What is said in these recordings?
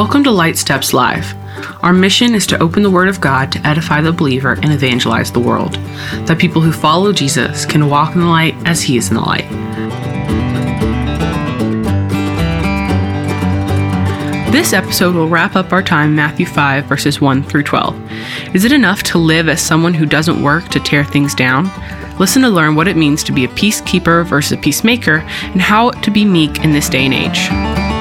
Welcome to Light Steps Live. Our mission is to open the Word of God to edify the believer and evangelize the world, that people who follow Jesus can walk in the light as He is in the light. This episode will wrap up our time in Matthew 5, verses 1 through 12. Is it enough to live as someone who doesn't work to tear things down? Listen to learn what it means to be a peacekeeper versus a peacemaker and how to be meek in this day and age.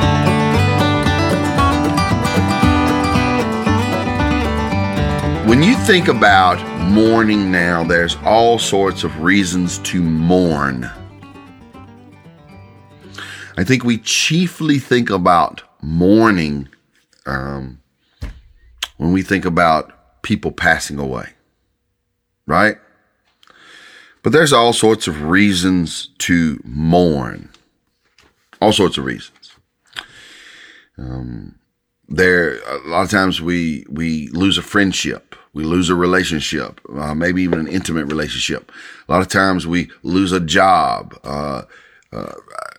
When you think about mourning now, there's all sorts of reasons to mourn. I think we chiefly think about mourning um, when we think about people passing away, right? But there's all sorts of reasons to mourn. All sorts of reasons. Um, there, a lot of times we we lose a friendship, we lose a relationship, uh, maybe even an intimate relationship. A lot of times we lose a job. Uh, uh,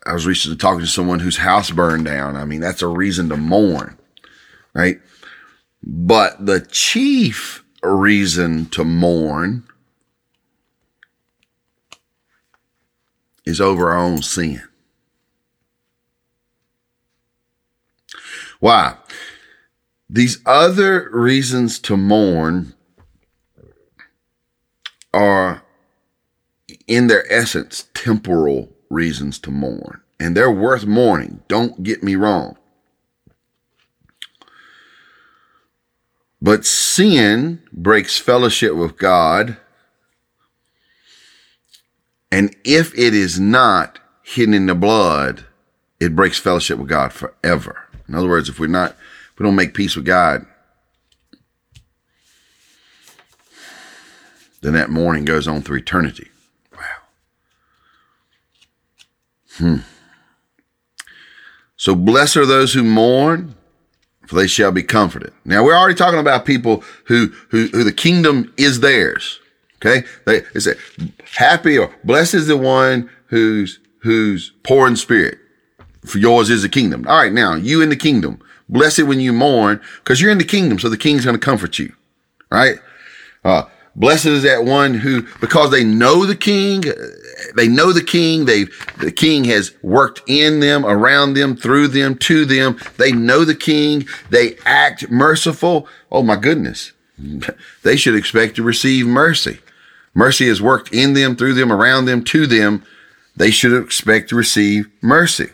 I was recently talking to someone whose house burned down. I mean, that's a reason to mourn, right? But the chief reason to mourn is over our own sin. Why? These other reasons to mourn are, in their essence, temporal reasons to mourn. And they're worth mourning. Don't get me wrong. But sin breaks fellowship with God. And if it is not hidden in the blood, it breaks fellowship with God forever. In other words, if we're not, we don't make peace with God, then that mourning goes on through eternity. Wow. Hmm. So blessed are those who mourn, for they shall be comforted. Now we're already talking about people who who, who the kingdom is theirs. Okay, they, they say happy or blessed is the one who's who's poor in spirit, for yours is the kingdom. All right, now you in the kingdom. Blessed when you mourn, because you're in the kingdom, so the king's going to comfort you. Right? Uh, Blessed is that one who, because they know the king, they know the king, they, the king has worked in them, around them, through them, to them. They know the king. They act merciful. Oh my goodness. They should expect to receive mercy. Mercy has worked in them, through them, around them, to them. They should expect to receive mercy.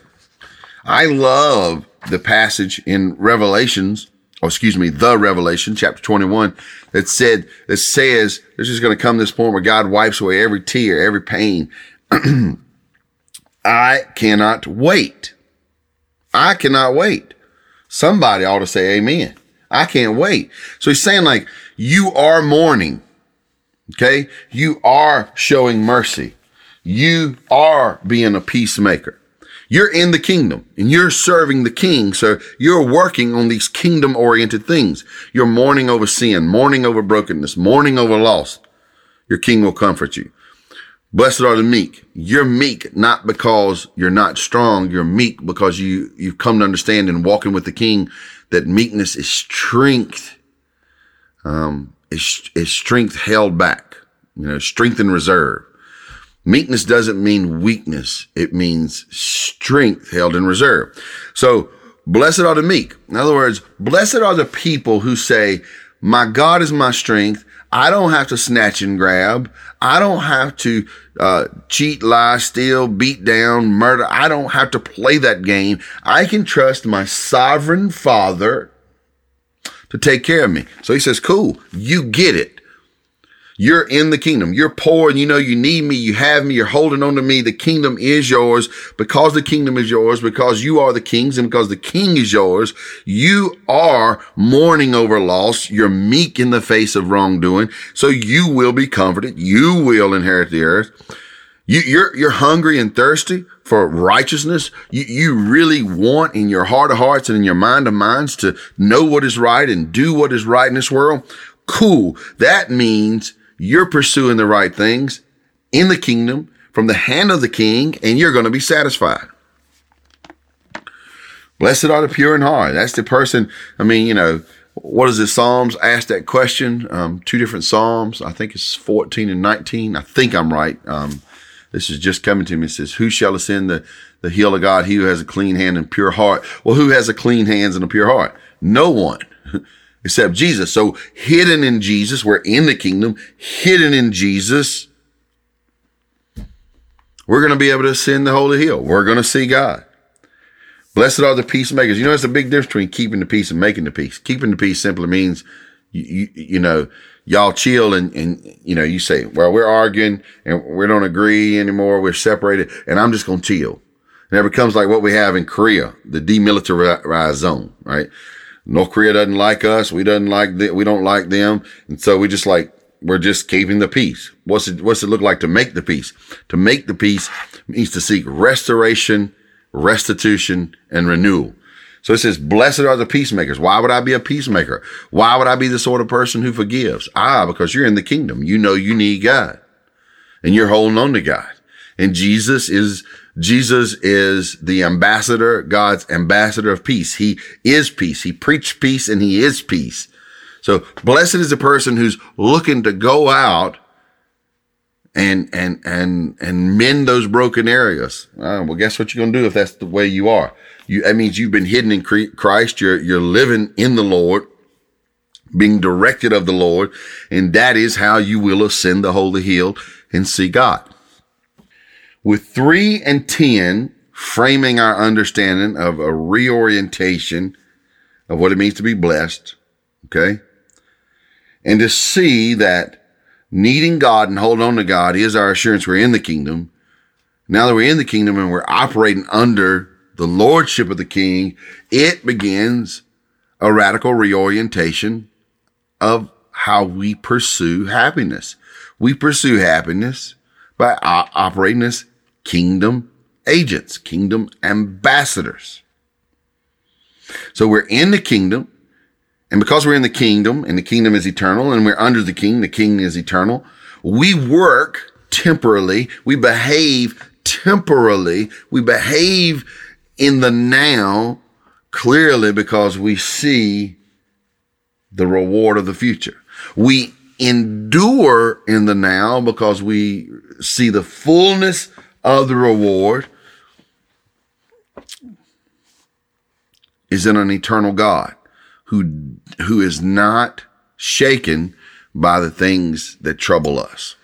I love the passage in Revelations or excuse me, the Revelation, chapter 21, that said, that says, there's just going to come this point where God wipes away every tear, every pain. I cannot wait. I cannot wait. Somebody ought to say amen. I can't wait. So he's saying like, you are mourning. Okay. You are showing mercy. You are being a peacemaker. You're in the kingdom and you're serving the king. So you're working on these kingdom oriented things. You're mourning over sin, mourning over brokenness, mourning over loss. Your king will comfort you. Blessed are the meek. You're meek not because you're not strong. You're meek because you, you've come to understand in walking with the king that meekness is strength, um, is, is strength held back, you know, strength in reserve. Meekness doesn't mean weakness. It means strength held in reserve. So blessed are the meek. In other words, blessed are the people who say, my God is my strength. I don't have to snatch and grab. I don't have to uh, cheat, lie, steal, beat down, murder. I don't have to play that game. I can trust my sovereign father to take care of me. So he says, cool, you get it. You're in the kingdom. You're poor and you know you need me. You have me. You're holding on to me. The kingdom is yours because the kingdom is yours, because you are the kings and because the king is yours. You are mourning over loss. You're meek in the face of wrongdoing. So you will be comforted. You will inherit the earth. You, you're, you're hungry and thirsty for righteousness. You, you really want in your heart of hearts and in your mind of minds to know what is right and do what is right in this world. Cool. That means you're pursuing the right things in the kingdom from the hand of the king, and you're going to be satisfied. Blessed are the pure in heart. That's the person. I mean, you know, what is the Psalms ask that question? Um, two different Psalms. I think it's 14 and 19. I think I'm right. Um, this is just coming to me. It says, who shall ascend the, the hill of God? He who has a clean hand and pure heart. Well, who has a clean hands and a pure heart? No one except Jesus. So hidden in Jesus, we're in the kingdom, hidden in Jesus. We're going to be able to ascend the holy hill. We're going to see God. Blessed are the peacemakers. You know, it's a big difference between keeping the peace and making the peace. Keeping the peace simply means, you, you, you know, y'all chill and, and, you know, you say, well, we're arguing and we don't agree anymore. We're separated and I'm just going to chill. And it becomes like what we have in Korea, the demilitarized zone, right? North Korea doesn't like us. We doesn't like the, we don't like them. And so we just like, we're just keeping the peace. What's it, what's it look like to make the peace? To make the peace means to seek restoration, restitution, and renewal. So it says, blessed are the peacemakers. Why would I be a peacemaker? Why would I be the sort of person who forgives? Ah, because you're in the kingdom. You know you need God and you're holding on to God. And Jesus is, Jesus is the ambassador, God's ambassador of peace. He is peace. He preached peace and he is peace. So blessed is the person who's looking to go out and, and, and, and mend those broken areas. Uh, well, guess what you're going to do if that's the way you are? You, that means you've been hidden in Christ. You're, you're living in the Lord, being directed of the Lord. And that is how you will ascend the holy hill and see God. With three and 10 framing our understanding of a reorientation of what it means to be blessed. Okay. And to see that needing God and holding on to God is our assurance we're in the kingdom. Now that we're in the kingdom and we're operating under the lordship of the king, it begins a radical reorientation of how we pursue happiness. We pursue happiness by operating as kingdom agents, kingdom ambassadors. So we're in the kingdom. And because we're in the kingdom and the kingdom is eternal and we're under the king, the king is eternal, we work temporally. We behave temporally. We behave in the now clearly because we see the reward of the future. We endure in the now because we see the fullness of the reward is in an eternal God who, who is not shaken by the things that trouble us.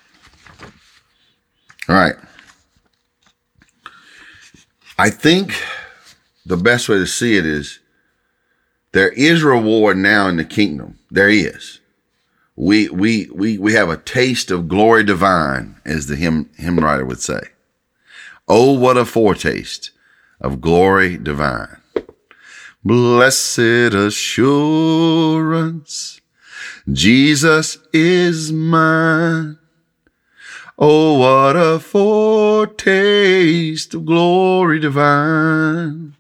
All right. I think the best way to see it is there is reward now in the kingdom. There is. We, we, we, we have a taste of glory divine, as the hymn, hymn writer would say. Oh, what a foretaste of glory divine. Blessed assurance, Jesus is mine. Oh, what a foretaste of glory divine.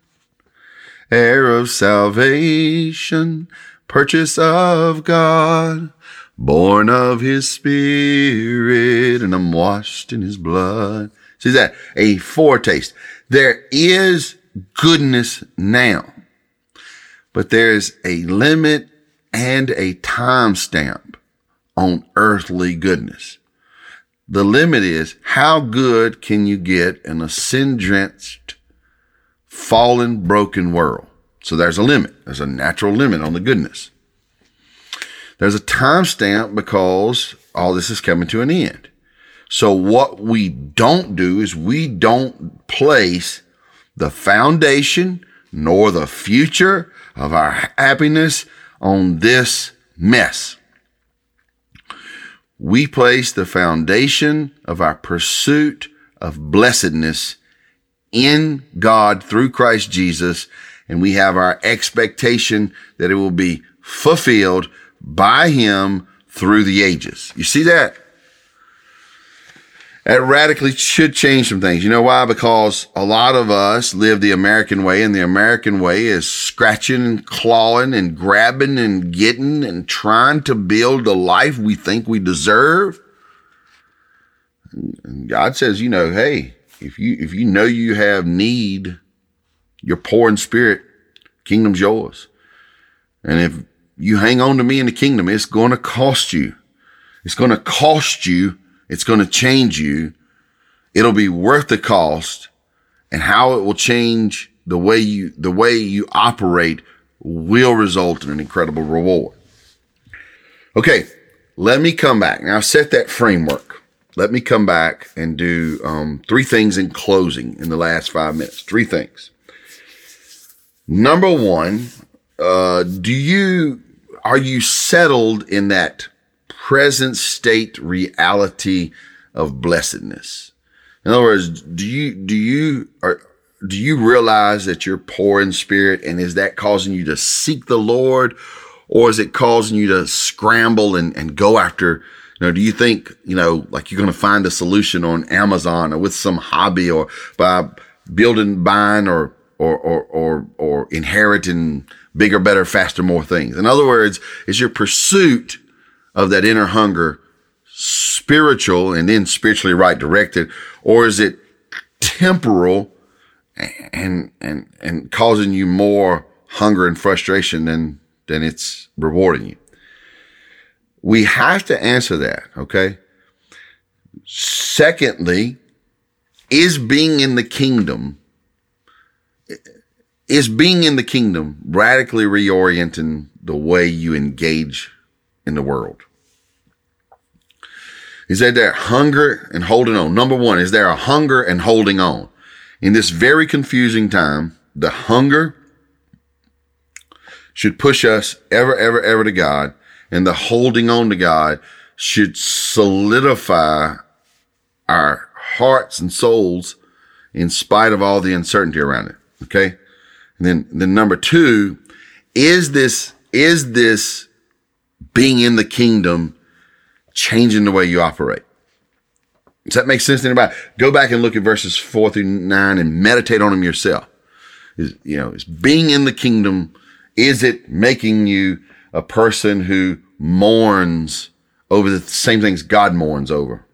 Heir of salvation, purchase of God, born of his spirit, and I'm washed in his blood. See that? A foretaste. There is goodness now but there's a limit and a timestamp on earthly goodness. The limit is how good can you get in a sin drenched, fallen, broken world? So there's a limit. There's a natural limit on the goodness. There's a timestamp because all this is coming to an end. So what we don't do is we don't place the foundation nor the future of our happiness on this mess. We place the foundation of our pursuit of blessedness in God through Christ Jesus, and we have our expectation that it will be fulfilled by Him through the ages. You see that? That radically should change some things. You know why? Because a lot of us live the American way, and the American way is scratching and clawing and grabbing and getting and trying to build the life we think we deserve. And God says, you know, hey, if you if you know you have need, you're poor in spirit, Kingdom's yours. And if you hang on to me in the kingdom, it's going to cost you. It's going to cost you. It's going to change you. It'll be worth the cost and how it will change the way you, the way you operate will result in an incredible reward. Okay. Let me come back. Now set that framework. Let me come back and do um, three things in closing in the last five minutes. Three things. Number one, uh, do you are you settled in that present state reality of blessedness? In other words, do you do you do you realize that you're poor in spirit and is that causing you to seek the Lord or is it causing you to scramble and, and go after you know, do you think, you know, like you're going to find a solution on Amazon or with some hobby or by building, buying or, or, or, or, or inheriting bigger, better, faster, more things? In other words, is your pursuit of that inner hunger spiritual and then spiritually right directed, or is it temporal and, and, and causing you more hunger and frustration than, than it's rewarding you? We have to answer that. Okay. Secondly, is being in the kingdom, is being in the kingdom radically reorienting the way you engage in the world? Is there that hunger and holding on? Number one, is there a hunger and holding on? In this very confusing time, the hunger should push us ever, ever, ever to God, and the holding on to God should solidify our hearts and souls in spite of all the uncertainty around it. Okay. And then, then number two, is this, is this being in the kingdom changing the way you operate? Does that make sense to anybody? Go back and look at verses four through nine and meditate on them yourself. Is, you know, is being in the kingdom, is it making you a person who mourns over the same things God mourns over?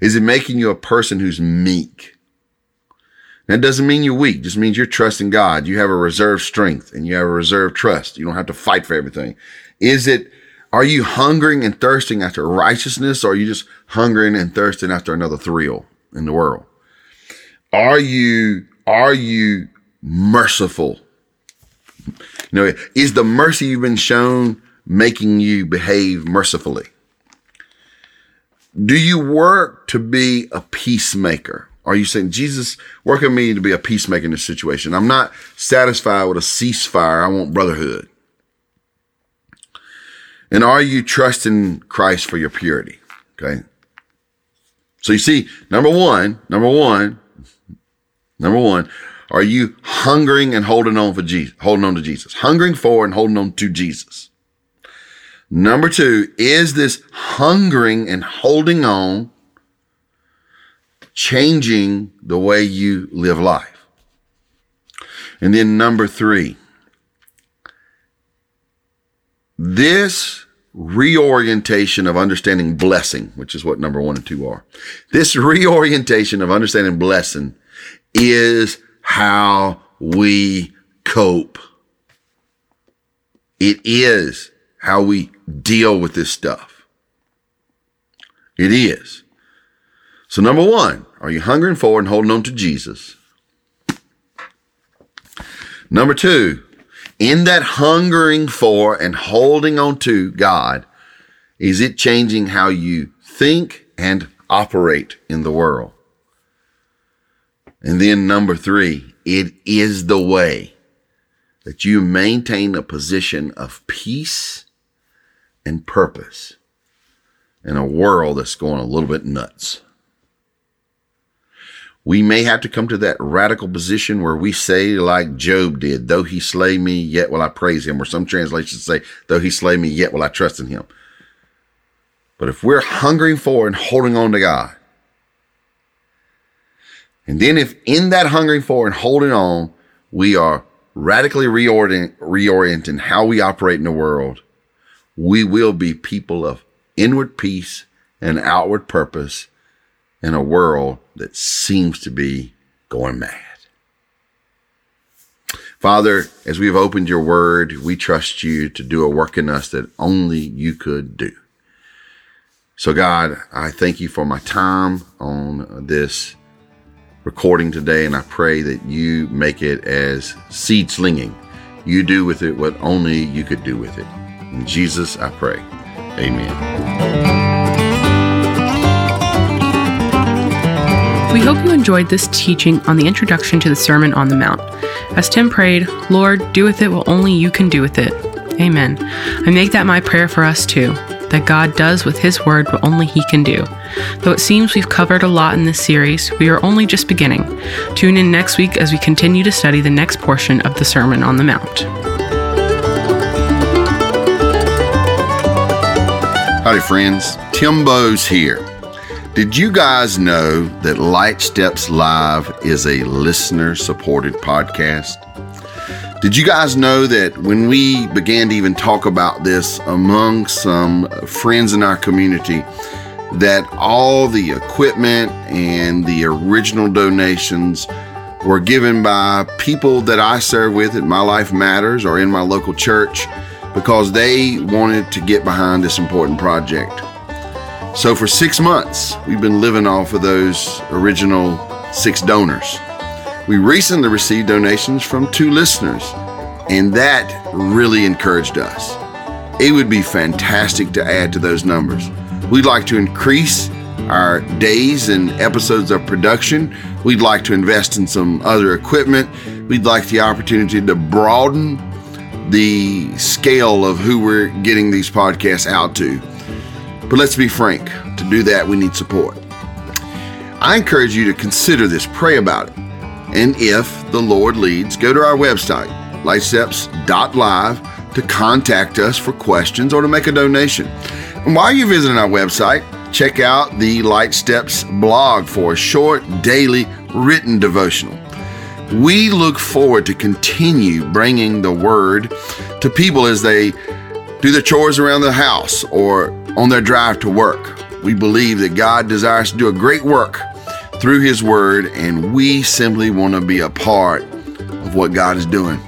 Is it making you a person who's meek? That doesn't mean you're weak. Just means you're trusting God. You have a reserve strength and you have a reserve trust. You don't have to fight for everything. Is it are you hungering and thirsting after righteousness or are you just hungering and thirsting after another thrill in the world? Are you, are you merciful? You know, is the mercy you've been shown making you behave mercifully? Do you work to be a peacemaker? Are you saying, Jesus, work on me to be a peacemaker in this situation? I'm not satisfied with a ceasefire. I want brotherhood. And are you trusting Christ for your purity? Okay. So you see, number one, number one, number one, are you hungering and holding on for Jesus, holding on to Jesus, hungering for and holding on to Jesus? Number two, is this hungering and holding on changing the way you live life? And then number three, this reorientation of understanding blessing, which is what number one and two are. This reorientation of understanding blessing is how we cope. It is how we deal with this stuff. It is. So number one, are you hungering for and holding on to Jesus? Number two, in that hungering for and holding on to God, is it changing how you think and operate in the world? And then number three, it is the way that you maintain a position of peace and purpose in a world that's going a little bit nuts. We may have to come to that radical position where we say, like Job did, though he slay me, yet will I praise him. Or some translations say, though he slay me, yet will I trust in him. But if we're hungering for and holding on to God, and then if in that hungering for and holding on, we are radically reorienting, reorienting how we operate in the world, we will be people of inward peace and outward purpose in a world that seems to be going mad. Father, as we've opened your word, we trust you to do a work in us that only you could do. So, God, I thank you for my time on this recording today, and I pray that you make it as seed slinging. You do with it what only you could do with it. In Jesus, I pray. Amen. We hope you enjoyed this teaching on the introduction to the Sermon on the Mount. As Tim prayed, Lord, do with it what only you can do with it. Amen. I make that my prayer for us too, that God does with His Word what only He can do. Though it seems we've covered a lot in this series, we are only just beginning. Tune in next week as we continue to study the next portion of the Sermon on the Mount. Howdy, friends. Tim Bowes here. Did you guys know that Light Steps Live is a listener supported podcast? Did you guys know that when we began to even talk about this among some friends in our community, that all the equipment and the original donations were given by people that I serve with at My Life Matters or in my local church because they wanted to get behind this important project. So for six months, we've been living off of those original six donors. We recently received donations from two listeners, and that really encouraged us. It would be fantastic to add to those numbers. We'd like to increase our days and episodes of production. We'd like to invest in some other equipment. We'd like the opportunity to broaden the scale of who we're getting these podcasts out to. But let's be frank to do that, we need support. I encourage you to consider this, pray about it. And if the Lord leads, go to our website, lightsteps.live, to contact us for questions or to make a donation. And while you're visiting our website, check out the Light Steps blog for a short daily written devotional. We look forward to continue bringing the word to people as they do their chores around the house or on their drive to work. We believe that God desires to do a great work through His Word, and we simply want to be a part of what God is doing.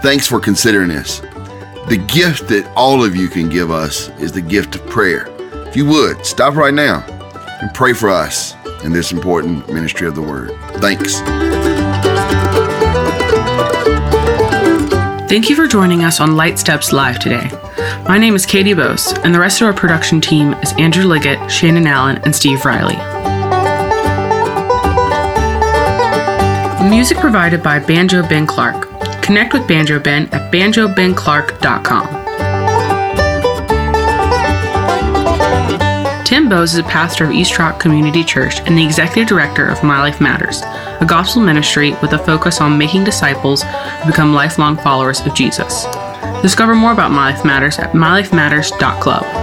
Thanks for considering this. The gift that all of you can give us is the gift of prayer. If you would, stop right now and pray for us in this important ministry of the Word. Thanks. Thank you for joining us on Light Steps Live today. My name is Katie Bowes, and the rest of our production team is Andrew Liggett, Shannon Allen, and Steve Riley. Music provided by Banjo Ben Clark. Connect with Banjo Ben at banjobenclark.com. Tim Bowes is a pastor of East Rock Community Church and the executive director of My Life Matters, a gospel ministry with a focus on making disciples who become lifelong followers of Jesus. Discover more about My Life Matters at mylifematters.club.